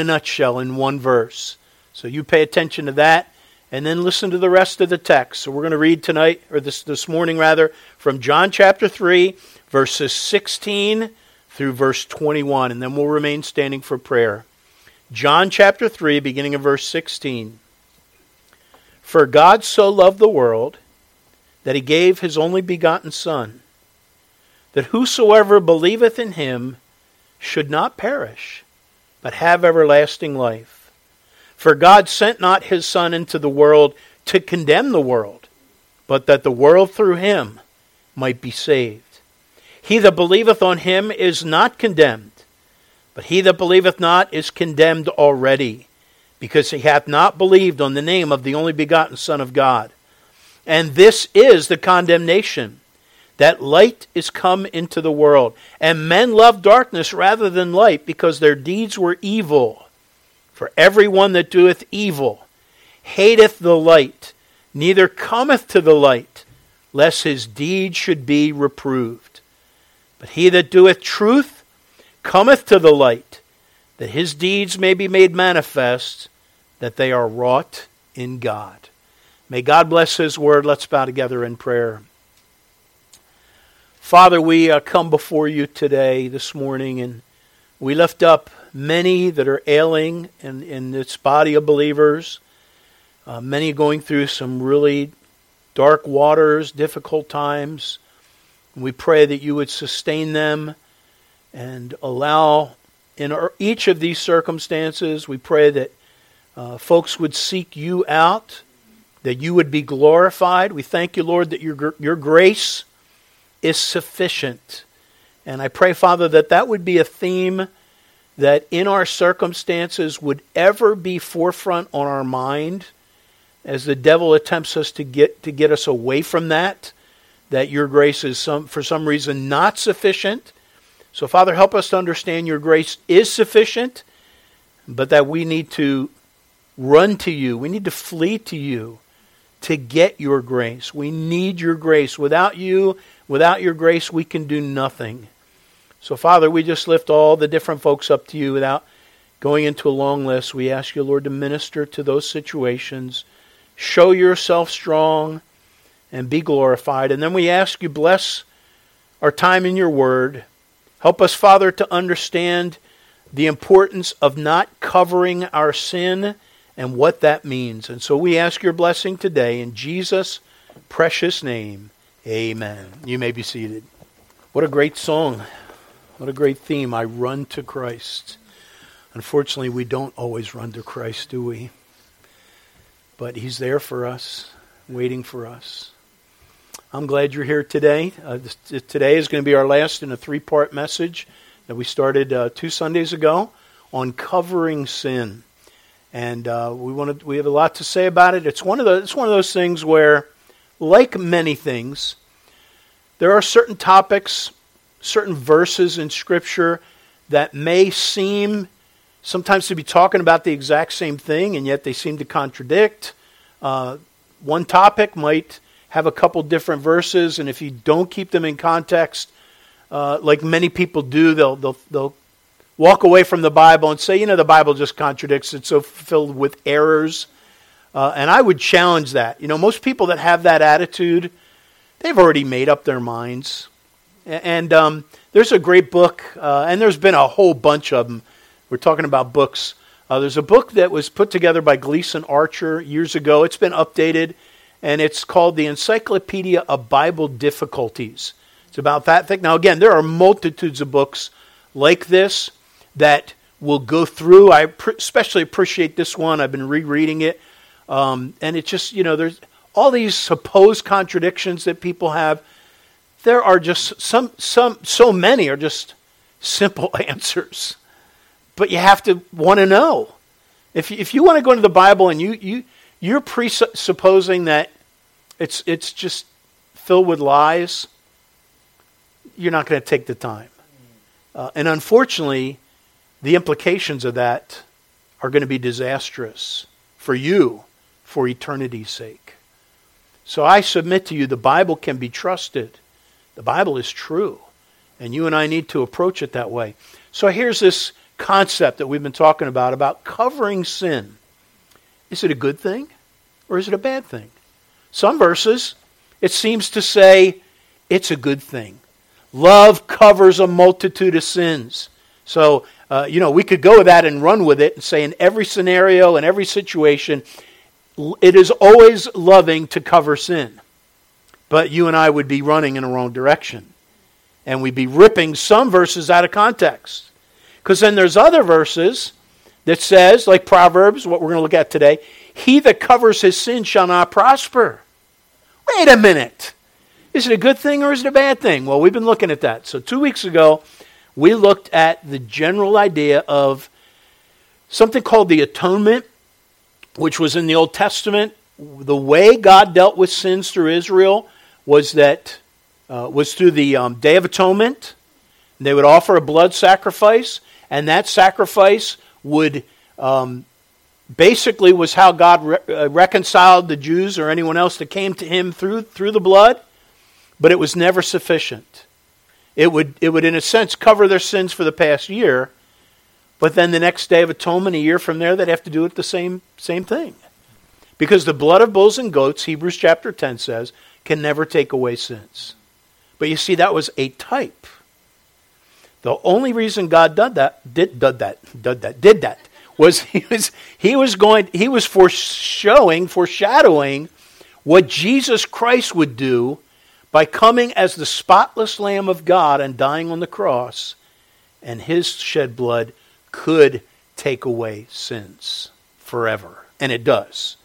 a nutshell in one verse. So you pay attention to that and then listen to the rest of the text. So we're going to read tonight, or this, this morning rather, from John chapter 3, verses 16 through verse 21, and then we'll remain standing for prayer. John chapter 3, beginning of verse 16. For God so loved the world that he gave his only begotten Son, that whosoever believeth in him should not perish, but have everlasting life. For God sent not his Son into the world to condemn the world, but that the world through him might be saved. He that believeth on him is not condemned, but he that believeth not is condemned already, because he hath not believed on the name of the only begotten Son of God. And this is the condemnation that light is come into the world, and men love darkness rather than light, because their deeds were evil. For every one that doeth evil hateth the light, neither cometh to the light, lest his deed should be reproved. But he that doeth truth cometh to the light, that his deeds may be made manifest, that they are wrought in God. May God bless his word. Let's bow together in prayer. Father, we uh, come before you today, this morning, and we lift up many that are ailing in, in this body of believers, uh, many going through some really dark waters, difficult times. We pray that you would sustain them and allow, in our, each of these circumstances, we pray that uh, folks would seek you out, that you would be glorified. We thank you, Lord, that your, your grace is sufficient. And I pray, Father, that that would be a theme that in our circumstances would ever be forefront on our mind as the devil attempts us to get to get us away from that that your grace is some for some reason not sufficient. So father help us to understand your grace is sufficient but that we need to run to you. We need to flee to you to get your grace. We need your grace. Without you without your grace we can do nothing. So father we just lift all the different folks up to you without going into a long list. We ask you lord to minister to those situations. Show yourself strong and be glorified. And then we ask you, bless our time in your word. Help us, Father, to understand the importance of not covering our sin and what that means. And so we ask your blessing today in Jesus' precious name. Amen. You may be seated. What a great song. What a great theme. I run to Christ. Unfortunately, we don't always run to Christ, do we? but He's there for us, waiting for us. I'm glad you're here today. Uh, this, today is going to be our last in a three part message that we started uh, two Sundays ago on covering sin. And uh, we, want to, we have a lot to say about it. It's one, of the, it's one of those things where, like many things, there are certain topics, certain verses in Scripture that may seem sometimes to be talking about the exact same thing, and yet they seem to contradict. Uh, one topic might have a couple different verses, and if you don't keep them in context, uh, like many people do, they'll, they'll, they'll walk away from the Bible and say, you know, the Bible just contradicts. It's so filled with errors. Uh, and I would challenge that. You know, most people that have that attitude, they've already made up their minds. And um, there's a great book, uh, and there's been a whole bunch of them we're talking about books. Uh, there's a book that was put together by Gleason Archer years ago. It's been updated, and it's called The Encyclopedia of Bible Difficulties. It's about that thing. Now, again, there are multitudes of books like this that will go through. I especially appreciate this one. I've been rereading it. Um, and it's just, you know, there's all these supposed contradictions that people have. There are just some, some, so many are just simple answers but you have to want to know. If, if you want to go into the Bible and you, you, you're presupposing that it's, it's just filled with lies, you're not going to take the time. Uh, and unfortunately, the implications of that are going to be disastrous for you for eternity's sake. So I submit to you the Bible can be trusted. The Bible is true. And you and I need to approach it that way. So here's this concept that we've been talking about, about covering sin. Is it a good thing or is it a bad thing? Some verses, it seems to say it's a good thing. Love covers a multitude of sins. So, uh, you know, we could go with that and run with it and say in every scenario, in every situation, it is always loving to cover sin. But you and I would be running in the wrong direction. And we'd be ripping some verses out of context. Because then there's other verses that says, like Proverbs, what we're going to look at today, he that covers his sin shall not prosper. Wait a minute. Is it a good thing or is it a bad thing? Well, we've been looking at that. So, two weeks ago, we looked at the general idea of something called the atonement, which was in the Old Testament. The way God dealt with sins through Israel was that uh, was through the um, Day of Atonement. They would offer a blood sacrifice, and that sacrifice would um, basically was how God re- uh, reconciled the Jews or anyone else that came to Him through through the blood but it was never sufficient. It would, it would, in a sense, cover their sins for the past year, but then the next day of atonement, a year from there, they'd have to do it the same, same thing. Because the blood of bulls and goats, Hebrews chapter 10 says, can never take away sins. But you see, that was a type. The only reason God did that, did, did that, did that, did that, was he was he was going he was foreshowing, foreshadowing what Jesus Christ would do by coming as the spotless Lamb of God and dying on the cross, and his shed blood could take away sins forever. And it does.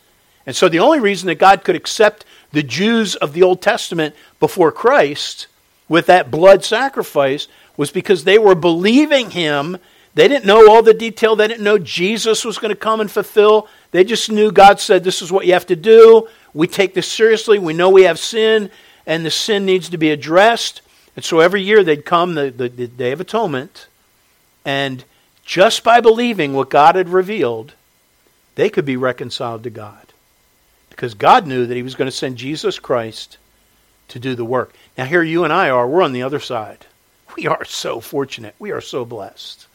And so the only reason that God could accept the Jews of the Old Testament before Christ with that blood sacrifice was because they were believing him. They didn't know all the detail. They didn't know Jesus was going to come and fulfill. They just knew God said, This is what you have to do. We take this seriously. We know we have sin and the sin needs to be addressed. And so every year they'd come, the, the, the Day of Atonement, and just by believing what God had revealed, they could be reconciled to God. Because God knew that He was going to send Jesus Christ to do the work. Now, here you and I are, we're on the other side. We are so fortunate. We are so blessed.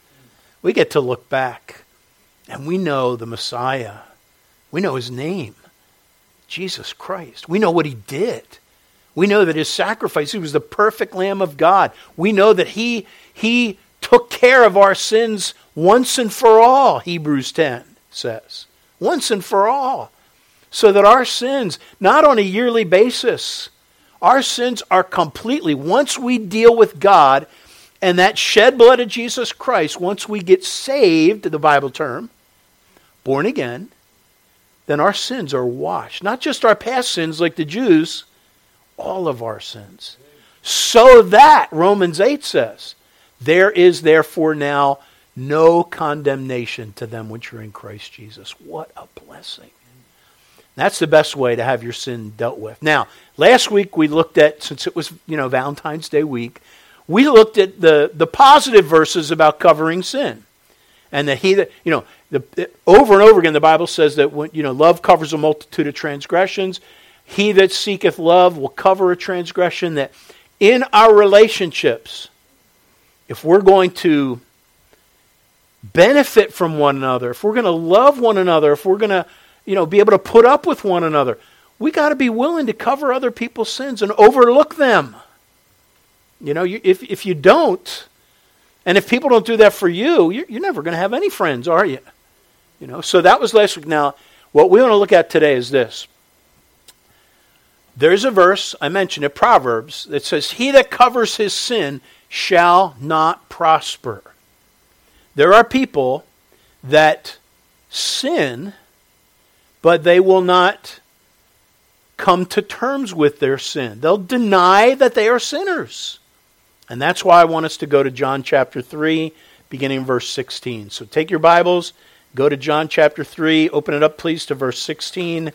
We get to look back and we know the Messiah. We know His name, Jesus Christ. We know what He did. We know that his sacrifice, he was the perfect Lamb of God. We know that he, he took care of our sins once and for all, Hebrews 10 says. Once and for all. So that our sins, not on a yearly basis, our sins are completely, once we deal with God and that shed blood of Jesus Christ, once we get saved, the Bible term, born again, then our sins are washed. Not just our past sins like the Jews all of our sins. So that, Romans 8 says, there is therefore now no condemnation to them which are in Christ Jesus. What a blessing. That's the best way to have your sin dealt with. Now, last week we looked at, since it was, you know, Valentine's Day week, we looked at the, the positive verses about covering sin. And that he that, you know, the, over and over again the Bible says that when, you know, love covers a multitude of transgressions. He that seeketh love will cover a transgression. That in our relationships, if we're going to benefit from one another, if we're going to love one another, if we're going to you know, be able to put up with one another, we got to be willing to cover other people's sins and overlook them. You know, you, if, if you don't, and if people don't do that for you, you're, you're never going to have any friends, are you? You know, so that was last week. Now, what we want to look at today is this. There's a verse, I mentioned it, Proverbs, that says, He that covers his sin shall not prosper. There are people that sin, but they will not come to terms with their sin. They'll deny that they are sinners. And that's why I want us to go to John chapter 3, beginning verse 16. So take your Bibles, go to John chapter 3, open it up, please, to verse 16.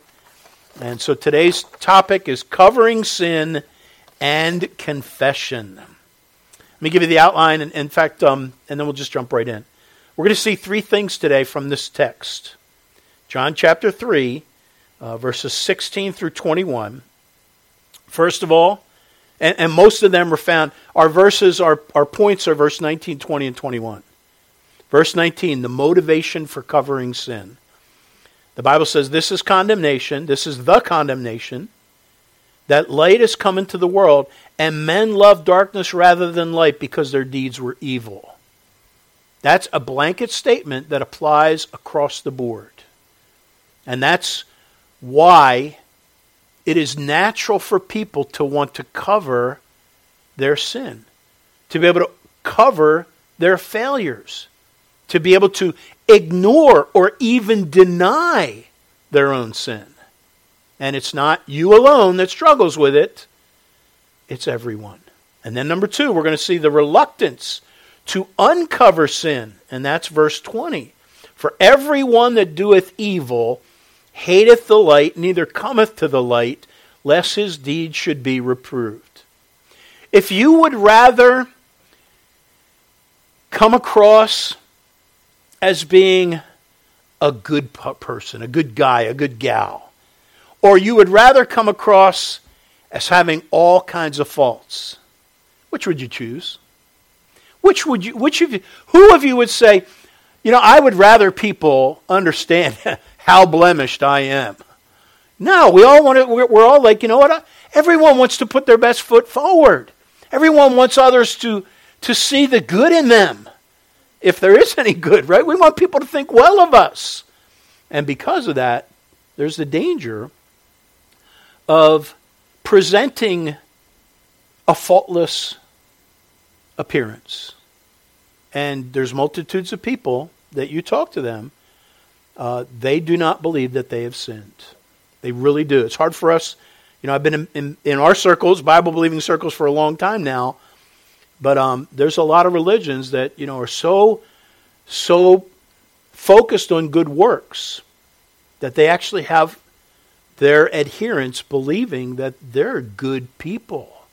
And so today's topic is covering sin and confession. Let me give you the outline, and in fact, um, and then we'll just jump right in. We're going to see three things today from this text John chapter 3, uh, verses 16 through 21. First of all, and, and most of them are found, our verses, our, our points are verse 19, 20, and 21. Verse 19, the motivation for covering sin. The Bible says this is condemnation, this is the condemnation, that light is come into the world, and men love darkness rather than light because their deeds were evil. That's a blanket statement that applies across the board. And that's why it is natural for people to want to cover their sin, to be able to cover their failures, to be able to ignore or even deny their own sin. And it's not you alone that struggles with it, it's everyone. And then, number two, we're going to see the reluctance to uncover sin, and that's verse 20. For everyone that doeth evil hateth the light, neither cometh to the light, lest his deeds should be reproved. If you would rather come across as being a good person, a good guy, a good gal, or you would rather come across as having all kinds of faults, which would you choose? Which would you, which of you, who of you would say, you know, I would rather people understand how blemished I am. No, we all want to, we're all like, you know what? Everyone wants to put their best foot forward. Everyone wants others to, to see the good in them, if there is any good, right? We want people to think well of us. And because of that, there's the danger of presenting a faultless appearance. And there's multitudes of people that you talk to them uh, they do not believe that they have sinned. They really do. It's hard for us. You know, I've been in, in, in our circles, Bible believing circles, for a long time now. But um, there's a lot of religions that you know are so so focused on good works that they actually have their adherents believing that they're good people.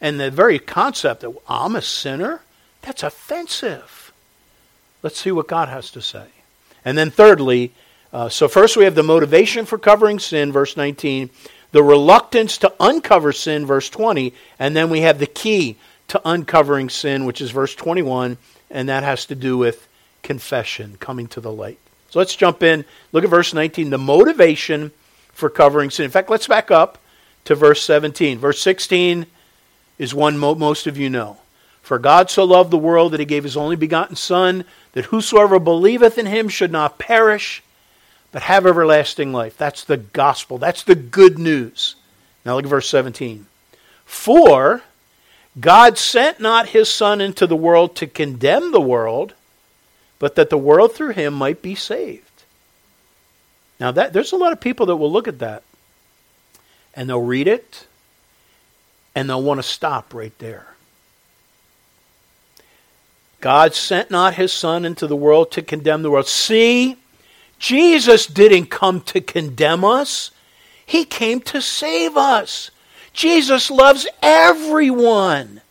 And the very concept that I'm a sinner, that's offensive. Let's see what God has to say. And then, thirdly, uh, so first we have the motivation for covering sin, verse 19, the reluctance to uncover sin, verse 20, and then we have the key to uncovering sin, which is verse 21, and that has to do with confession, coming to the light. So let's jump in. Look at verse 19, the motivation for covering sin. In fact, let's back up to verse 17. Verse 16 is one mo- most of you know. For God so loved the world that he gave his only begotten Son, that whosoever believeth in him should not perish, but have everlasting life. That's the gospel. That's the good news. Now look at verse 17. For God sent not his Son into the world to condemn the world, but that the world through him might be saved. Now that there's a lot of people that will look at that and they'll read it and they'll want to stop right there. God sent not his Son into the world to condemn the world. See, Jesus didn't come to condemn us, he came to save us. Jesus loves everyone.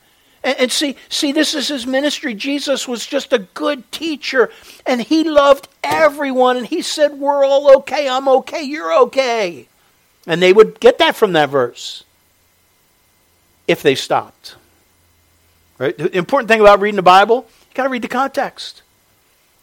And, and, see, see, this is his ministry. Jesus was just a good teacher, and he loved everyone. And he said, "We're all okay. I'm okay. You're okay." And they would get that from that verse if they stopped. Right? The important thing about reading the Bible you got to read the context.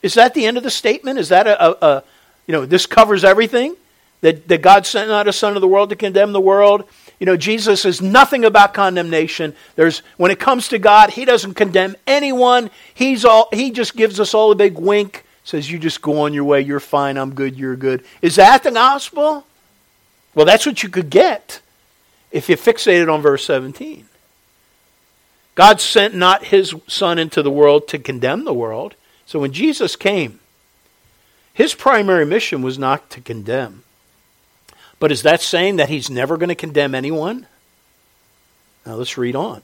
Is that the end of the statement? Is that a, a, a, you know, this covers everything? That, that God sent not a son of the world to condemn the world? You know, Jesus is nothing about condemnation. There's when it comes to God, He doesn't condemn anyone. He's all He just gives us all a big wink, says, You just go on your way, you're fine, I'm good, you're good. Is that the gospel? Well, that's what you could get if you fixated on verse 17. God sent not his Son into the world to condemn the world. So when Jesus came, his primary mission was not to condemn. But is that saying that he's never going to condemn anyone? Now let's read on.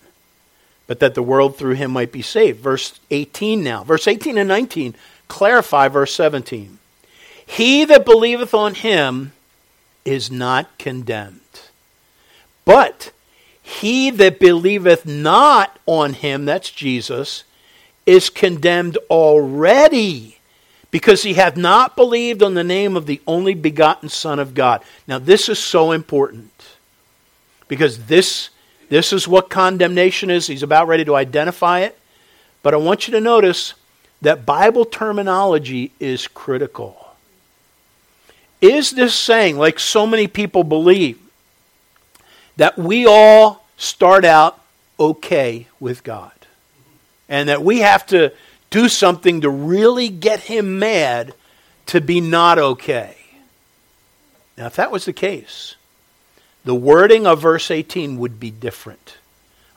But that the world through him might be saved. Verse 18 now. Verse 18 and 19 clarify verse 17. He that believeth on him is not condemned. But he that believeth not on him, that's Jesus, is condemned already because he hath not believed on the name of the only begotten Son of God. Now, this is so important because this, this is what condemnation is. He's about ready to identify it. But I want you to notice that Bible terminology is critical. Is this saying, like so many people believe, that we all start out okay with God? And that we have to do something to really get Him mad to be not okay? Now, if that was the case, the wording of verse 18 would be different.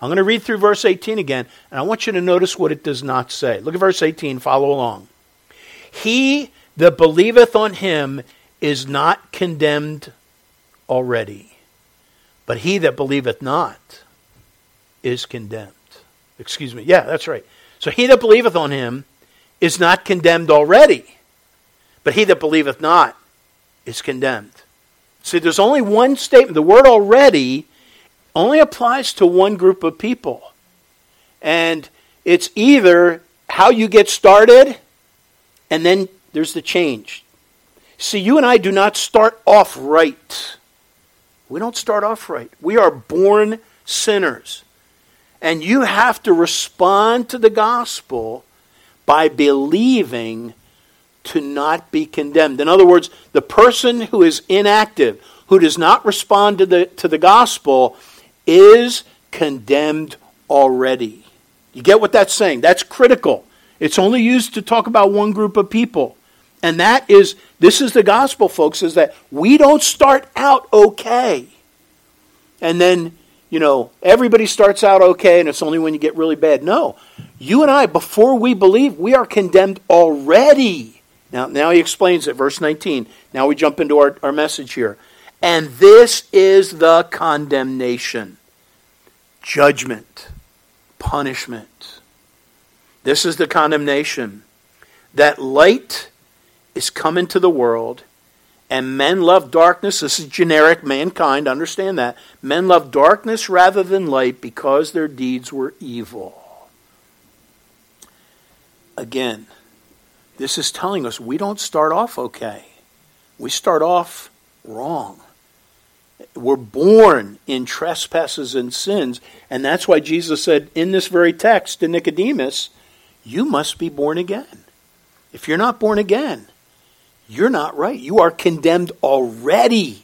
I'm going to read through verse 18 again, and I want you to notice what it does not say. Look at verse 18, follow along. He that believeth on him is not condemned already, but he that believeth not is condemned. Excuse me. Yeah, that's right. So he that believeth on him is not condemned already, but he that believeth not is condemned. See, there's only one statement. The word already only applies to one group of people. And it's either how you get started, and then there's the change. See, you and I do not start off right. We don't start off right. We are born sinners. And you have to respond to the gospel by believing to not be condemned. In other words, the person who is inactive, who does not respond to the, to the gospel, is condemned already. You get what that's saying? That's critical. It's only used to talk about one group of people. And that is, this is the gospel, folks, is that we don't start out okay. And then, you know, everybody starts out okay and it's only when you get really bad. No. You and I, before we believe, we are condemned already. Now, now he explains it, verse 19. Now we jump into our, our message here. And this is the condemnation judgment, punishment. This is the condemnation that light is come into the world, and men love darkness. This is generic mankind, understand that. Men love darkness rather than light because their deeds were evil. Again, this is telling us we don't start off okay. We start off wrong we're born in trespasses and sins. And that's why Jesus said in this very text to Nicodemus, You must be born again. If you're not born again, you're not right. You are condemned already.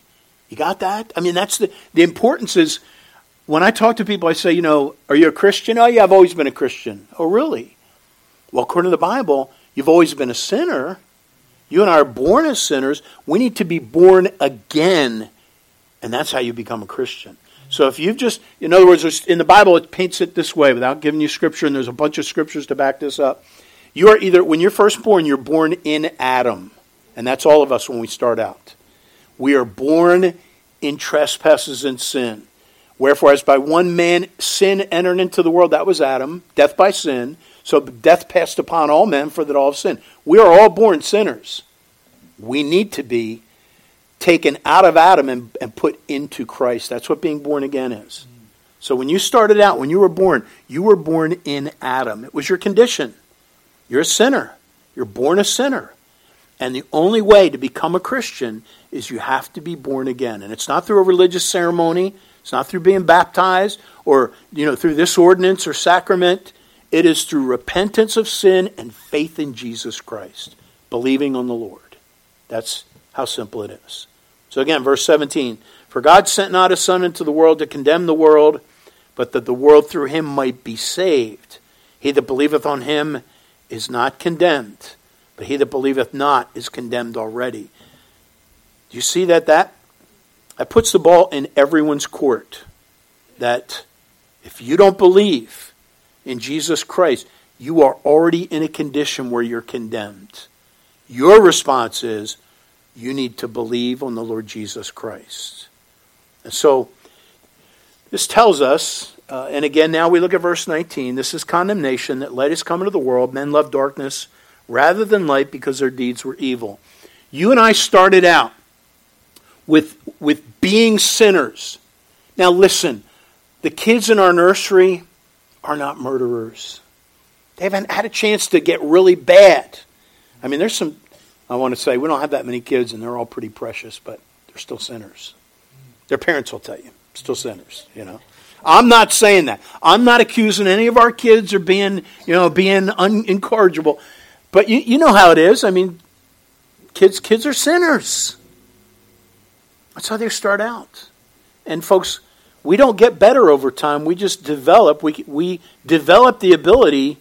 You got that? I mean, that's the, the importance is when I talk to people, I say, you know, are you a Christian? Oh, yeah, I've always been a Christian. Oh, really? Well, according to the Bible, you've always been a sinner. You and I are born as sinners. We need to be born again and that's how you become a Christian. So if you've just, in other words, in the Bible, it paints it this way without giving you scripture, and there's a bunch of scriptures to back this up. You are either, when you're first born, you're born in Adam. And that's all of us when we start out. We are born in trespasses and sin. Wherefore, as by one man sin entered into the world, that was Adam, death by sin. So death passed upon all men for that all have sinned. We are all born sinners. We need to be taken out of Adam and, and put into Christ. That's what being born again is. So when you started out, when you were born, you were born in Adam. It was your condition. You're a sinner. You're born a sinner. And the only way to become a Christian is you have to be born again. And it's not through a religious ceremony, it's not through being baptized or you know through this ordinance or sacrament. It is through repentance of sin and faith in Jesus Christ, believing on the Lord. That's how simple it is. So again, verse 17 For God sent not his Son into the world to condemn the world, but that the world through him might be saved. He that believeth on him is not condemned, but he that believeth not is condemned already. Do you see that? That, that puts the ball in everyone's court. That if you don't believe in Jesus Christ, you are already in a condition where you're condemned. Your response is, you need to believe on the Lord Jesus Christ. And so, this tells us, uh, and again, now we look at verse 19. This is condemnation that light has come into the world. Men love darkness rather than light because their deeds were evil. You and I started out with, with being sinners. Now, listen, the kids in our nursery are not murderers. They haven't had a chance to get really bad. I mean, there's some I want to say we don't have that many kids, and they're all pretty precious, but they're still sinners. Their parents will tell you, still sinners. You know, I'm not saying that. I'm not accusing any of our kids of being, you know, being un- incorrigible. But you, you know how it is. I mean, kids kids are sinners. That's how they start out. And folks, we don't get better over time. We just develop. We we develop the ability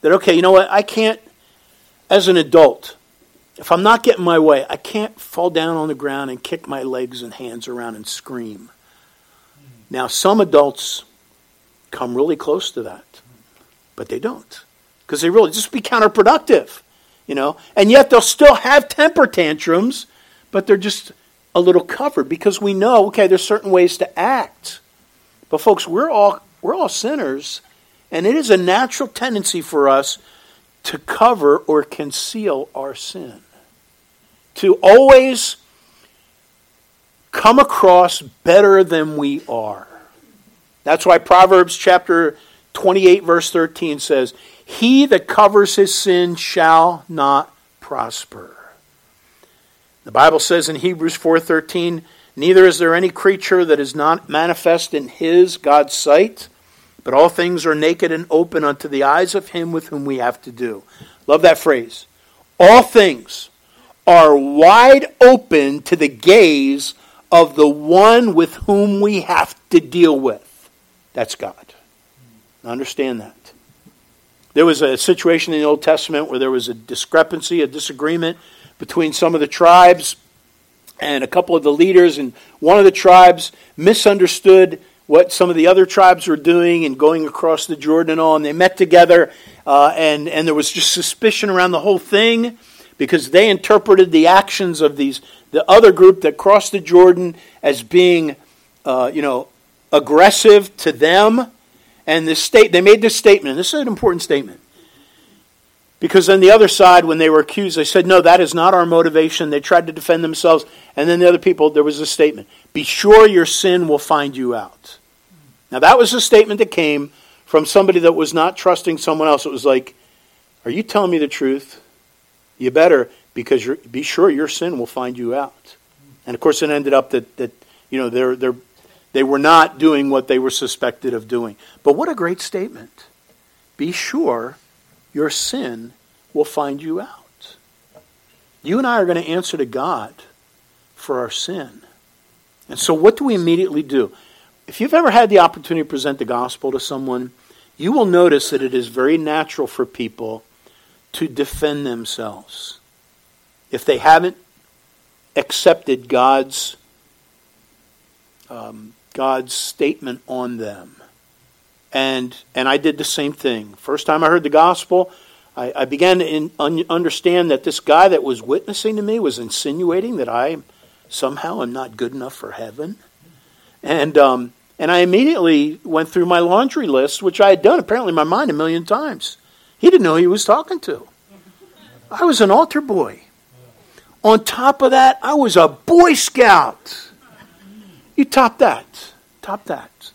that okay, you know what? I can't as an adult. If I'm not getting my way, I can't fall down on the ground and kick my legs and hands around and scream. Now, some adults come really close to that, but they don't because they really just be counterproductive, you know. And yet they'll still have temper tantrums, but they're just a little covered because we know okay, there's certain ways to act. But folks, we're all we're all sinners, and it is a natural tendency for us to cover or conceal our sin. To always come across better than we are. That's why Proverbs chapter 28 verse 13 says, "He that covers his sin shall not prosper." The Bible says in Hebrews 4:13, "Neither is there any creature that is not manifest in his God's sight, but all things are naked and open unto the eyes of him with whom we have to do." Love that phrase. All things are wide open to the gaze of the one with whom we have to deal with. That's God. Understand that. There was a situation in the Old Testament where there was a discrepancy, a disagreement between some of the tribes and a couple of the leaders, and one of the tribes misunderstood what some of the other tribes were doing and going across the Jordan and all, and they met together, uh, and, and there was just suspicion around the whole thing because they interpreted the actions of these the other group that crossed the Jordan as being, uh, you know, aggressive to them. And this state, they made this statement, this is an important statement. Because on the other side, when they were accused, they said, No, that is not our motivation. They tried to defend themselves. And then the other people, there was a statement Be sure your sin will find you out. Now, that was a statement that came from somebody that was not trusting someone else. It was like, Are you telling me the truth? You better, because be sure your sin will find you out. And of course, it ended up that, that you know, they're, they're they were not doing what they were suspected of doing. But what a great statement. Be sure your sin will find you out. You and I are going to answer to God for our sin. And so, what do we immediately do? If you've ever had the opportunity to present the gospel to someone, you will notice that it is very natural for people to defend themselves. If they haven't accepted God's um, God's statement on them. And, and I did the same thing. First time I heard the gospel, I, I began to in, un, understand that this guy that was witnessing to me was insinuating that I somehow am not good enough for heaven. And, um, and I immediately went through my laundry list, which I had done apparently in my mind a million times. He didn't know who he was talking to. I was an altar boy. On top of that, I was a Boy Scout. You top that. Top that.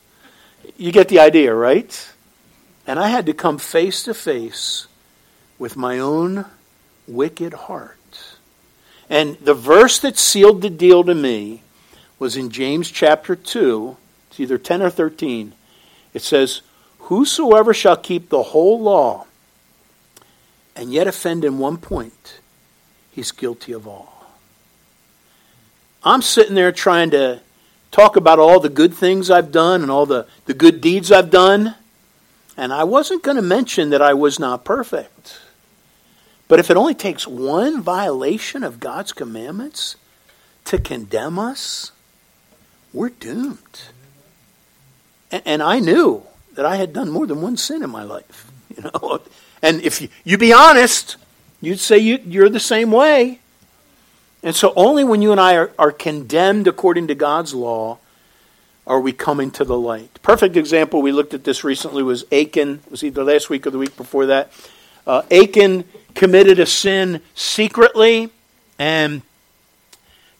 You get the idea, right? And I had to come face to face with my own wicked heart. And the verse that sealed the deal to me was in James chapter 2. It's either 10 or 13. It says, Whosoever shall keep the whole law and yet offend in one point, he's guilty of all. I'm sitting there trying to talk about all the good things I've done and all the, the good deeds I've done. And I wasn't going to mention that I was not perfect. But if it only takes one violation of God's commandments to condemn us, we're doomed. And, and I knew that I had done more than one sin in my life. You know, and if you, you be honest, you'd say you, you're the same way. And so only when you and I are, are condemned according to God's law are we coming to the light. Perfect example, we looked at this recently, was Achan. It was either last week or the week before that. Uh, Achan committed a sin secretly, and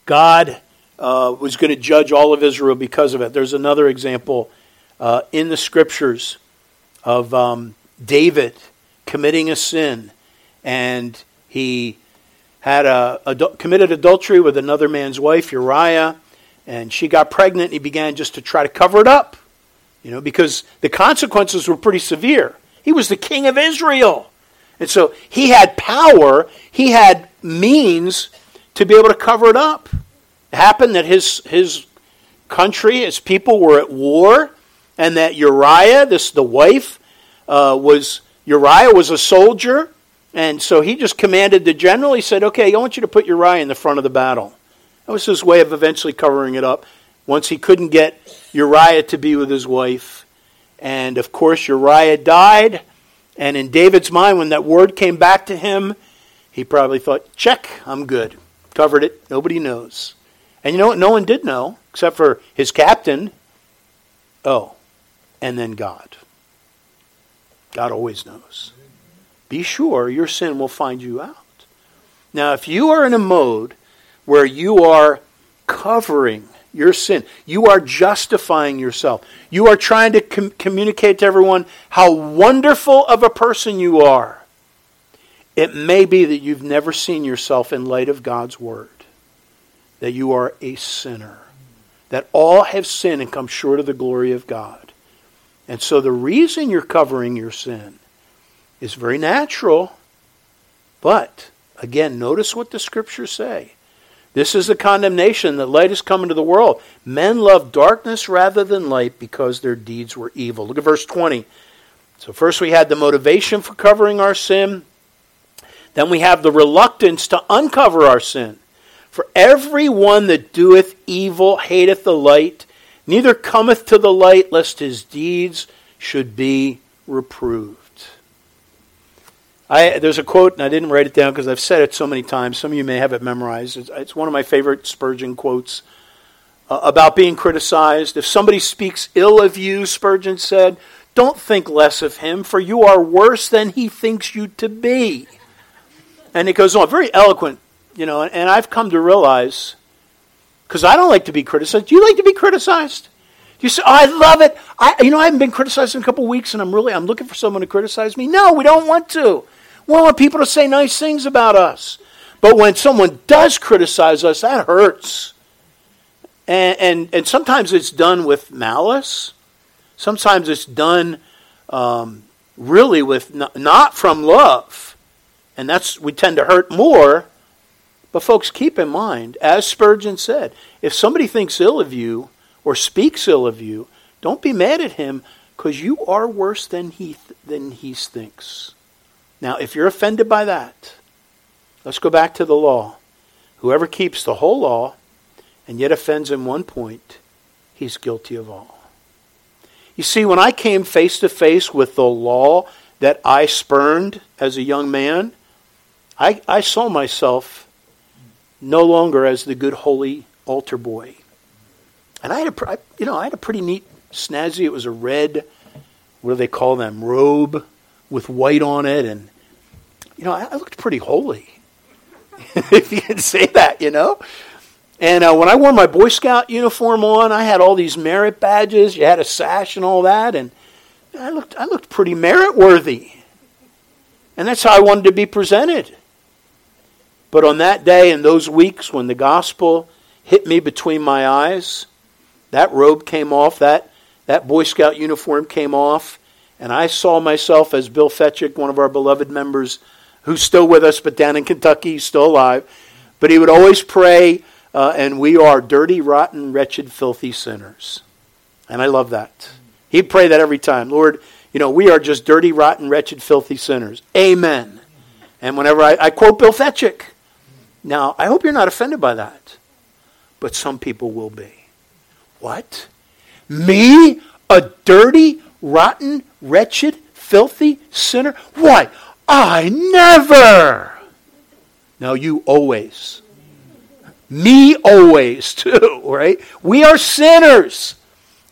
God uh, was going to judge all of Israel because of it. There's another example uh, in the scriptures of um, David committing a sin, and he had a, committed adultery with another man's wife, Uriah, and she got pregnant. And he began just to try to cover it up, you know, because the consequences were pretty severe. He was the king of Israel. And so he had power, he had means to be able to cover it up. It happened that his, his country, his people were at war, and that Uriah, this the wife, uh, was Uriah was a soldier, and so he just commanded the general. He said, "Okay, I want you to put Uriah in the front of the battle." That was his way of eventually covering it up. Once he couldn't get Uriah to be with his wife, and of course Uriah died. And in David's mind, when that word came back to him, he probably thought, "Check, I'm good. Covered it. Nobody knows." And you know what? No one did know except for his captain. Oh, and then God. God always knows. Be sure your sin will find you out. Now, if you are in a mode where you are covering your sin, you are justifying yourself, you are trying to com- communicate to everyone how wonderful of a person you are, it may be that you've never seen yourself in light of God's Word, that you are a sinner, that all have sinned and come short of the glory of God. And so the reason you're covering your sin is very natural. But, again, notice what the scriptures say. This is the condemnation that light has come into the world. Men love darkness rather than light because their deeds were evil. Look at verse 20. So, first we had the motivation for covering our sin. Then we have the reluctance to uncover our sin. For every one that doeth evil hateth the light, neither cometh to the light, lest his deeds should be reproved. I, there's a quote, and I didn't write it down because I've said it so many times. Some of you may have it memorized. It's, it's one of my favorite Spurgeon quotes uh, about being criticized. If somebody speaks ill of you, Spurgeon said, don't think less of him, for you are worse than he thinks you to be. And it goes on, very eloquent, you know, and I've come to realize because I don't like to be criticized. Do you like to be criticized? You say, "Oh, I love it"? I, you know, I haven't been criticized in a couple weeks, and I'm really, I'm looking for someone to criticize me. No, we don't want to. We want people to say nice things about us. But when someone does criticize us, that hurts. And, and, and sometimes it's done with malice. Sometimes it's done um, really with not, not from love. And that's, we tend to hurt more but, folks, keep in mind, as Spurgeon said, if somebody thinks ill of you or speaks ill of you, don't be mad at him because you are worse than he, th- than he thinks. Now, if you're offended by that, let's go back to the law. Whoever keeps the whole law and yet offends in one point, he's guilty of all. You see, when I came face to face with the law that I spurned as a young man, I, I saw myself no longer as the good holy altar boy. And I had a, you know, I had a pretty neat snazzy. It was a red, what do they call them, robe with white on it, and you know, I, I looked pretty holy, if you can say that, you know. And uh, when I wore my Boy Scout uniform on, I had all these merit badges. You had a sash and all that, and I looked, I looked pretty merit worthy. And that's how I wanted to be presented. But on that day and those weeks when the gospel hit me between my eyes, that robe came off, that, that Boy Scout uniform came off, and I saw myself as Bill Fetchick, one of our beloved members, who's still with us, but down in Kentucky, he's still alive. But he would always pray, uh, and we are dirty, rotten, wretched, filthy sinners. And I love that. He'd pray that every time. Lord, you know, we are just dirty, rotten, wretched, filthy sinners. Amen. And whenever I, I quote Bill Fetchick, now, I hope you're not offended by that, but some people will be. What? Me? A dirty, rotten, wretched, filthy sinner? Why? I never. Now, you always. Me always, too, right? We are sinners.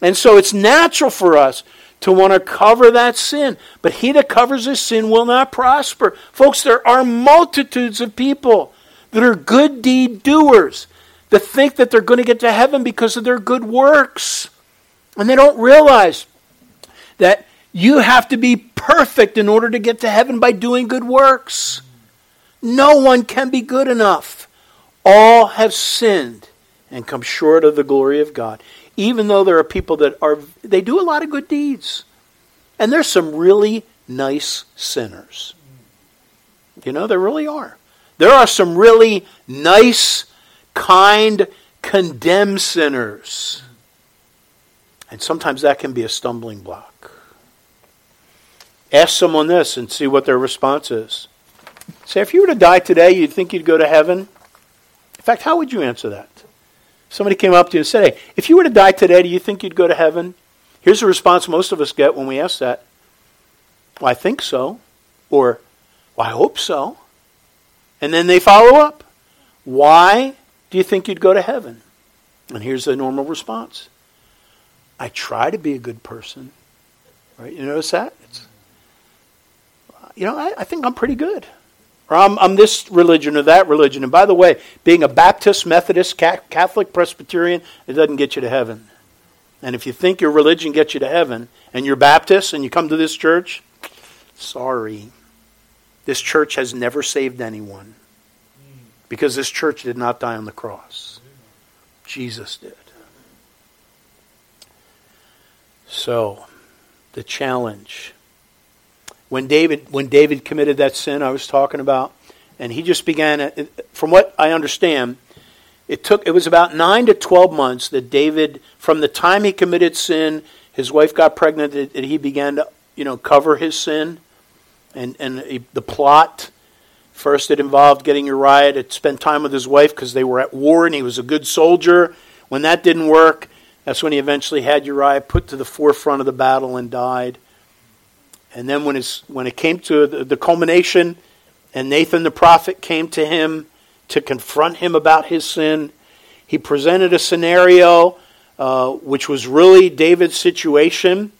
And so it's natural for us to want to cover that sin. But he that covers his sin will not prosper. Folks, there are multitudes of people that are good deed doers, that think that they're going to get to heaven because of their good works. And they don't realize that you have to be perfect in order to get to heaven by doing good works. No one can be good enough. All have sinned and come short of the glory of God. Even though there are people that are they do a lot of good deeds. And there's some really nice sinners. You know, there really are. There are some really nice, kind, condemned sinners. And sometimes that can be a stumbling block. Ask someone this and see what their response is. Say, if you were to die today, you'd think you'd go to heaven? In fact, how would you answer that? Somebody came up to you and said, Hey, if you were to die today, do you think you'd go to heaven? Here's the response most of us get when we ask that Well, I think so. Or, Well, I hope so. And then they follow up. Why do you think you'd go to heaven? And here's the normal response I try to be a good person. Right? You notice that? It's, you know, I, I think I'm pretty good. Or I'm, I'm this religion or that religion. And by the way, being a Baptist, Methodist, Catholic, Presbyterian, it doesn't get you to heaven. And if you think your religion gets you to heaven and you're Baptist and you come to this church, sorry. This church has never saved anyone because this church did not die on the cross. Jesus did. So, the challenge when David when David committed that sin I was talking about, and he just began. From what I understand, it took it was about nine to twelve months that David, from the time he committed sin, his wife got pregnant, that he began to you know cover his sin, and and the plot. First, it involved getting Uriah to spend time with his wife because they were at war and he was a good soldier. When that didn't work, that's when he eventually had Uriah put to the forefront of the battle and died. And then when, when it came to the, the culmination, and Nathan the prophet came to him to confront him about his sin, he presented a scenario uh, which was really David's situation,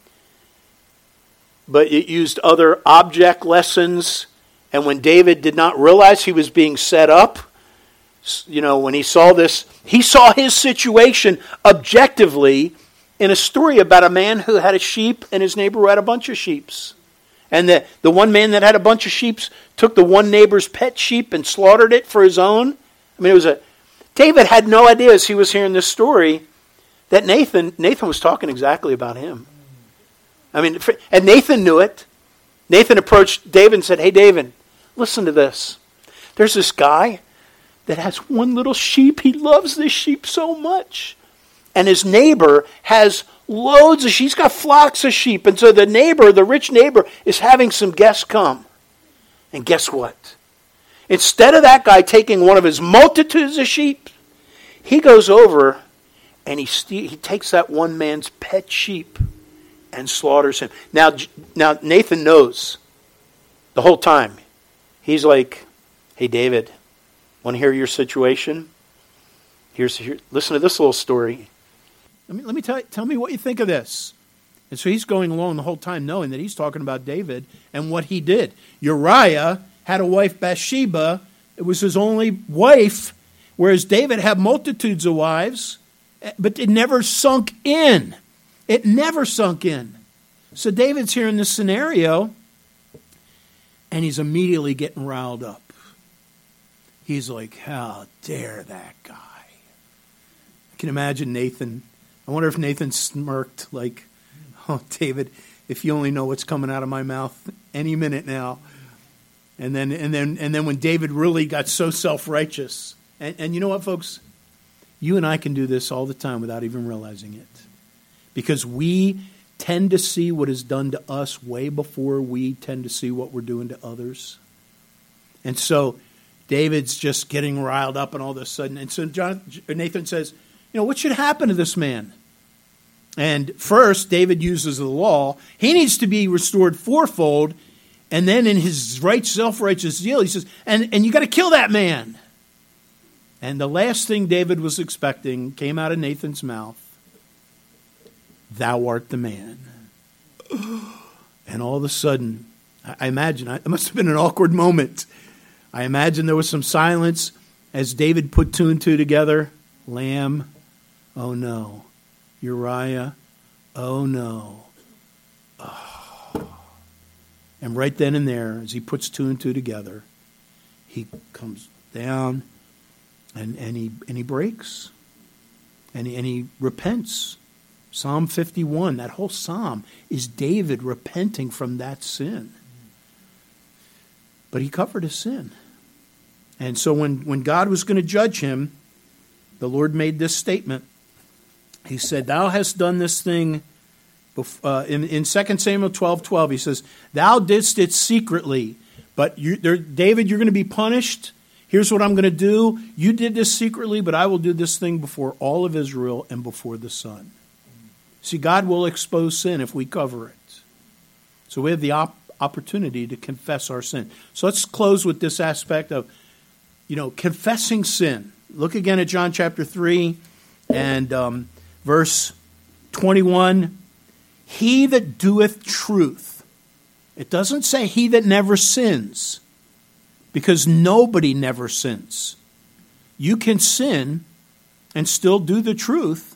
but it used other object lessons. And when David did not realize he was being set up, you know, when he saw this, he saw his situation objectively in a story about a man who had a sheep and his neighbor who had a bunch of sheeps. And the, the one man that had a bunch of sheep took the one neighbor's pet sheep and slaughtered it for his own. I mean, it was a. David had no idea as he was hearing this story that Nathan Nathan was talking exactly about him. I mean, and Nathan knew it. Nathan approached David and said, "Hey, David, listen to this. There's this guy that has one little sheep. He loves this sheep so much, and his neighbor has loads of sheep. He's got flocks of sheep. And so the neighbor, the rich neighbor, is having some guests come. And guess what? Instead of that guy taking one of his multitudes of sheep, he goes over and he, he takes that one man's pet sheep and slaughters him. Now, now Nathan knows the whole time. He's like, hey, David, want to hear your situation? Here's, here, listen to this little story. Let me, let me tell, tell me what you think of this. And so he's going along the whole time knowing that he's talking about David and what he did. Uriah had a wife, Bathsheba. It was his only wife, whereas David had multitudes of wives, eh, but it never sunk in. It never sunk in. So David's here in this scenario, and he's immediately getting riled up. He's like, How dare that guy? I can imagine Nathan I wonder if Nathan smirked like, "Oh, David, if you only know what's coming out of my mouth any minute now." And then, and then, and then, when David really got so self-righteous, and, and you know what, folks, you and I can do this all the time without even realizing it, because we tend to see what is done to us way before we tend to see what we're doing to others. And so David's just getting riled up and all of a sudden. And so John, Nathan says, you know, what should happen to this man? And first, David uses the law. He needs to be restored fourfold. And then in his right self-righteous zeal, he says, and, and you got to kill that man. And the last thing David was expecting came out of Nathan's mouth. Thou art the man. And all of a sudden, I imagine, it must have been an awkward moment. I imagine there was some silence as David put two and two together. Lamb Oh no. Uriah, oh no. Oh. And right then and there, as he puts two and two together, he comes down and, and, he, and he breaks. And he, and he repents. Psalm 51, that whole psalm is David repenting from that sin. But he covered his sin. And so when, when God was going to judge him, the Lord made this statement. He said, Thou hast done this thing uh, in, in 2 Samuel 12 12. He says, Thou didst it secretly, but you, there, David, you're going to be punished. Here's what I'm going to do. You did this secretly, but I will do this thing before all of Israel and before the sun. See, God will expose sin if we cover it. So we have the op- opportunity to confess our sin. So let's close with this aspect of, you know, confessing sin. Look again at John chapter 3 and um, verse 21. He that doeth truth. It doesn't say he that never sins, because nobody never sins. You can sin and still do the truth,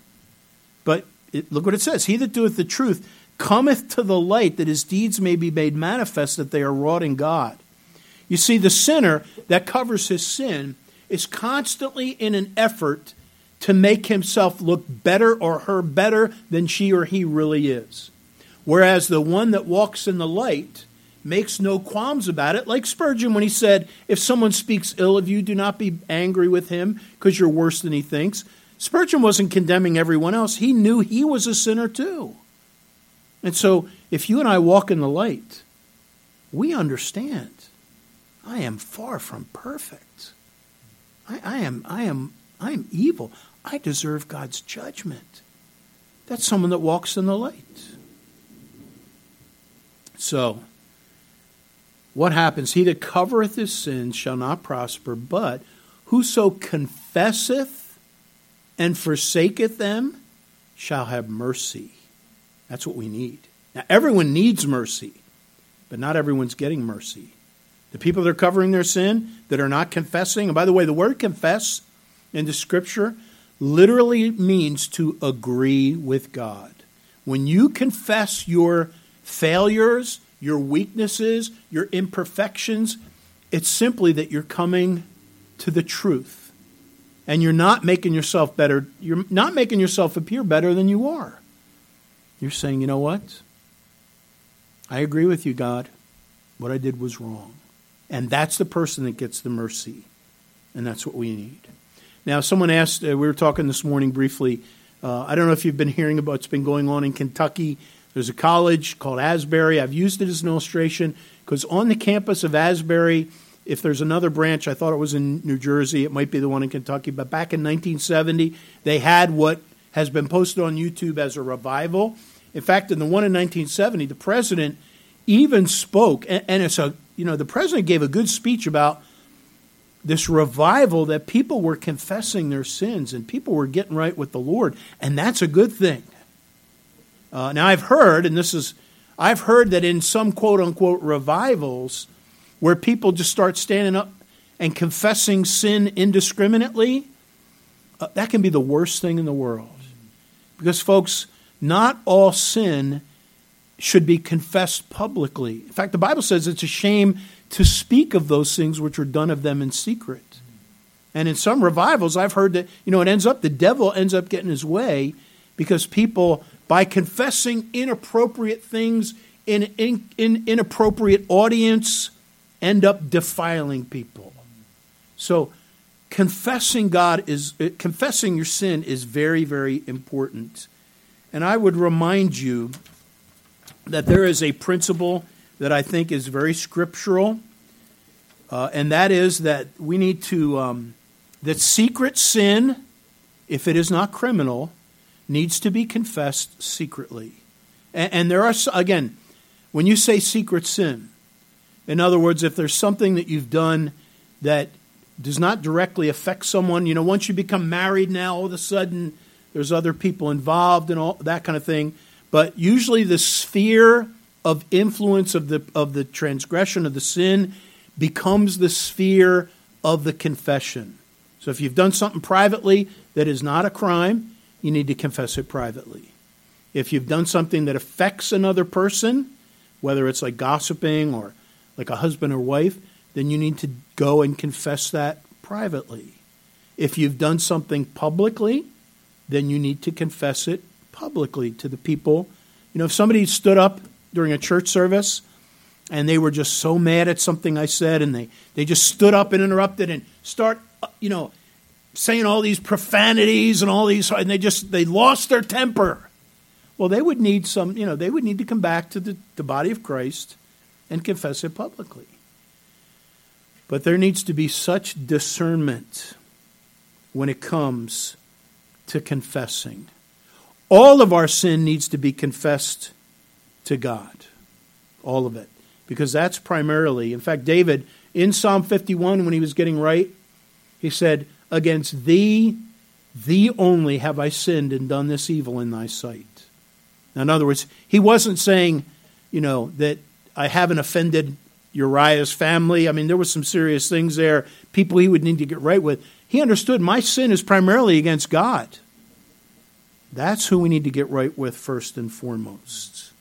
it, look what it says He that doeth the truth cometh to the light that his deeds may be made manifest that they are wrought in God. You see, the sinner that covers his sin is constantly in an effort to make himself look better or her better than she or he really is. Whereas the one that walks in the light makes no qualms about it, like Spurgeon when he said, If someone speaks ill of you, do not be angry with him because you're worse than he thinks. Spurgeon wasn't condemning everyone else, he knew he was a sinner too. And so, if you and I walk in the light, we understand I am far from perfect. I, I, am, I, am, I am evil. I deserve God's judgment. That's someone that walks in the light. So, what happens? He that covereth his sins shall not prosper, but whoso confesseth and forsaketh them shall have mercy. That's what we need. Now, everyone needs mercy, but not everyone's getting mercy. The people that are covering their sin, that are not confessing, and by the way, the word confess in the scripture literally means to agree with God. When you confess your failures, your weaknesses, your imperfections, it's simply that you're coming to the truth. And you're not making yourself better, you're not making yourself appear better than you are. You're saying, you know what? I agree with you, God. What I did was wrong. And that's the person that gets the mercy. And that's what we need. Now, someone asked, uh, we were talking this morning briefly. Uh, I don't know if you've been hearing about what's been going on in Kentucky. There's a college called Asbury. I've used it as an illustration because on the campus of Asbury, if there's another branch, I thought it was in New Jersey, it might be the one in Kentucky, but back in 1970, they had what has been posted on YouTube as a revival. In fact, in the one in 1970, the president even spoke, and, and it's a, you know, the president gave a good speech about this revival that people were confessing their sins and people were getting right with the Lord, and that's a good thing. Uh, now, I've heard, and this is, I've heard that in some quote unquote revivals where people just start standing up and confessing sin indiscriminately, uh, that can be the worst thing in the world. Because, folks, not all sin should be confessed publicly. In fact, the Bible says it's a shame to speak of those things which are done of them in secret. And in some revivals, I've heard that, you know, it ends up, the devil ends up getting his way because people, by confessing inappropriate things in, in, in inappropriate audience, end up defiling people. So, confessing God is confessing your sin is very very important. And I would remind you that there is a principle that I think is very scriptural, uh, and that is that we need to um, that secret sin, if it is not criminal, needs to be confessed secretly. And, and there are again, when you say secret sin, in other words, if there's something that you've done that does not directly affect someone. You know, once you become married now, all of a sudden there's other people involved and all that kind of thing. But usually the sphere of influence of the of the transgression of the sin becomes the sphere of the confession. So if you've done something privately that is not a crime, you need to confess it privately. If you've done something that affects another person, whether it's like gossiping or like a husband or wife, then you need to go and confess that privately. If you've done something publicly, then you need to confess it publicly to the people. You know, if somebody stood up during a church service and they were just so mad at something I said, and they, they just stood up and interrupted and start, uh, you know, saying all these profanities and all these, and they just they lost their temper. Well, they would need some, you know, they would need to come back to the, the body of Christ and confess it publicly. But there needs to be such discernment when it comes to confessing. All of our sin needs to be confessed to God. All of it. Because that's primarily, in fact, David in Psalm 51, when he was getting right, he said, Against thee, thee only have I sinned and done this evil in thy sight. Now, in other words, he wasn't saying, you know, that I haven't offended Uriah's family. I mean, there were some serious things there, people he would need to get right with. He understood my sin is primarily against God. That's who we need to get right with first and foremost.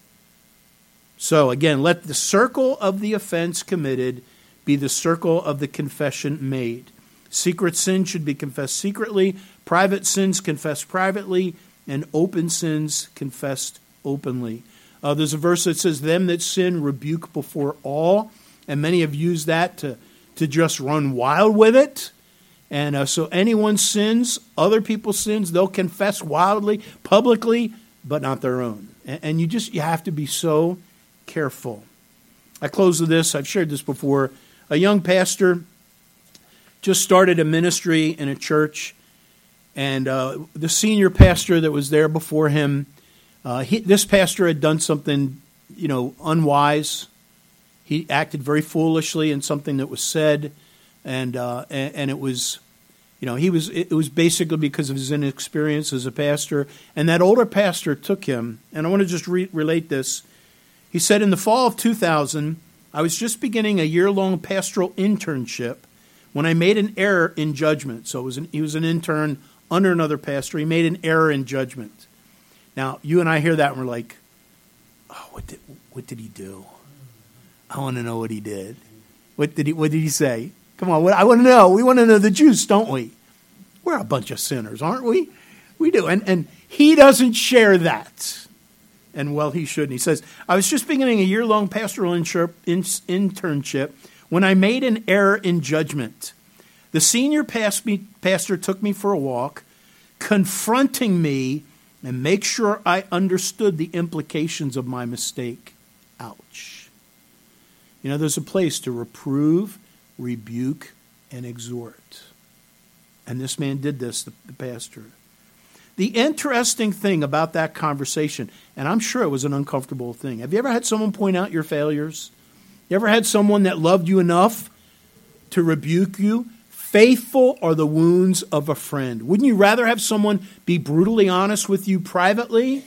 So, again, let the circle of the offense committed be the circle of the confession made. Secret sins should be confessed secretly, private sins confessed privately, and open sins confessed openly. Uh, there's a verse that says, Them that sin rebuke before all. And many have used that to, to just run wild with it. And uh, so anyone sins, other people's sins, they'll confess wildly, publicly, but not their own. And, and you just you have to be so careful. I close with this. I've shared this before. A young pastor just started a ministry in a church, and uh, the senior pastor that was there before him, uh, he, this pastor had done something, you know, unwise he acted very foolishly in something that was said, and uh, and, it was, you know, he was it was basically because of his inexperience as a pastor. And that older pastor took him, and I want to just re- relate this. He said, in the fall of 2000, I was just beginning a year long pastoral internship when I made an error in judgment. So was an, he was an intern under another pastor. He made an error in judgment. Now, you and I hear that and we're like, oh, what did, what did he do? I want to know what he did. What did he, what did he say? Come on, what, I want to know. We want to know the juice, don't we? We're a bunch of sinners, aren't we? We do. And, and he doesn't share that. And well, he shouldn't. He says, I was just beginning a year long pastoral internship when I made an error in judgment. The senior pastor took me for a walk, confronting me and make sure I understood the implications of my mistake. Ouch. You know, there's a place to reprove, rebuke, and exhort. And this man did this, the, the pastor. The interesting thing about that conversation, and I'm sure it was an uncomfortable thing. Have you ever had someone point out your failures? You ever had someone that loved you enough to rebuke you? Faithful are the wounds of a friend. Wouldn't you rather have someone be brutally honest with you privately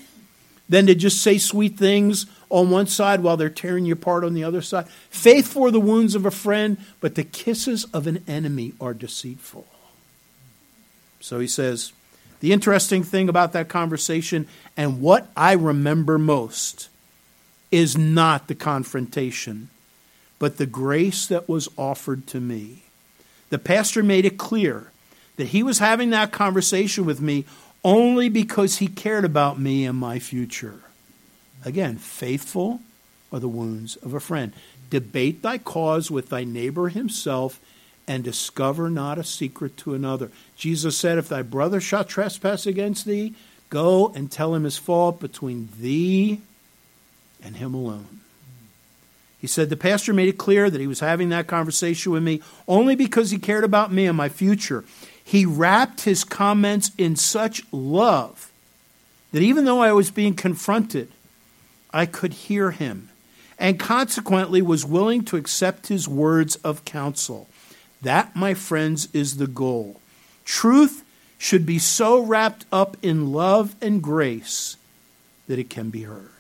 than to just say sweet things on one side while they're tearing you apart on the other side. Faithful for the wounds of a friend, but the kisses of an enemy are deceitful. So he says, the interesting thing about that conversation and what I remember most is not the confrontation, but the grace that was offered to me. The pastor made it clear that he was having that conversation with me only because he cared about me and my future. Again, faithful are the wounds of a friend. Debate thy cause with thy neighbor himself and discover not a secret to another. Jesus said, If thy brother shall trespass against thee, go and tell him his fault between thee and him alone. He said the pastor made it clear that he was having that conversation with me only because he cared about me and my future. He wrapped his comments in such love that even though I was being confronted, I could hear him, and consequently was willing to accept his words of counsel. That, my friends, is the goal. Truth should be so wrapped up in love and grace that it can be heard.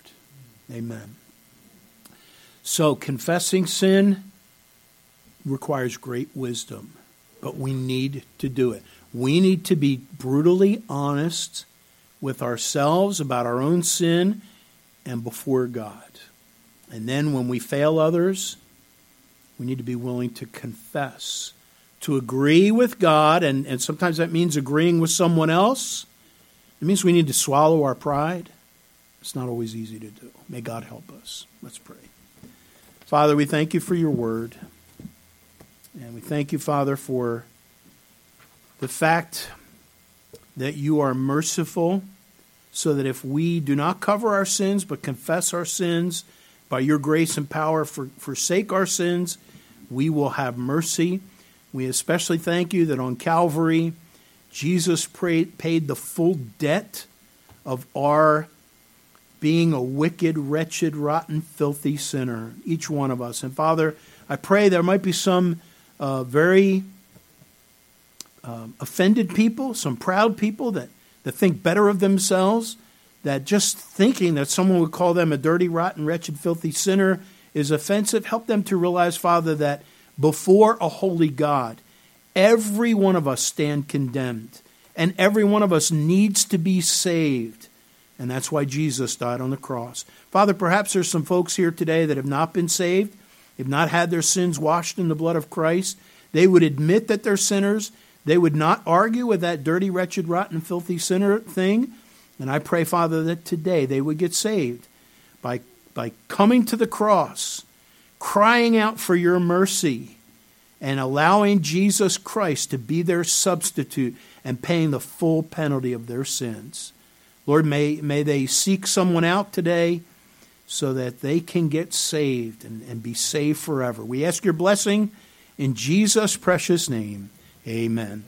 Amen. So, confessing sin requires great wisdom, but we need to do it. We need to be brutally honest with ourselves about our own sin and before God. And then when we fail others, we need to be willing to confess, to agree with God, and, and sometimes that means agreeing with someone else. It means we need to swallow our pride. It's not always easy to do. May God help us. Let's pray. Father, we thank you for your word. And we thank you, Father, for the fact that you are merciful, so that if we do not cover our sins but confess our sins by your grace and power, for, forsake our sins, we will have mercy. We especially thank you that on Calvary, Jesus paid the full debt of our being a wicked, wretched, rotten, filthy sinner, each one of us. And Father, I pray there might be some uh, very um, offended people, some proud people that, that think better of themselves, that just thinking that someone would call them a dirty, rotten, wretched, filthy sinner is offensive. Help them to realize, Father, that before a holy God, every one of us stand condemned, and every one of us needs to be saved. And that's why Jesus died on the cross. Father, perhaps there's some folks here today that have not been saved, have not had their sins washed in the blood of Christ. They would admit that they're sinners. They would not argue with that dirty, wretched, rotten, filthy sinner thing. And I pray, Father, that today they would get saved by, by coming to the cross, crying out for your mercy, and allowing Jesus Christ to be their substitute and paying the full penalty of their sins. Lord, may, may they seek someone out today so that they can get saved and, and be saved forever. We ask your blessing in Jesus' precious name. Amen.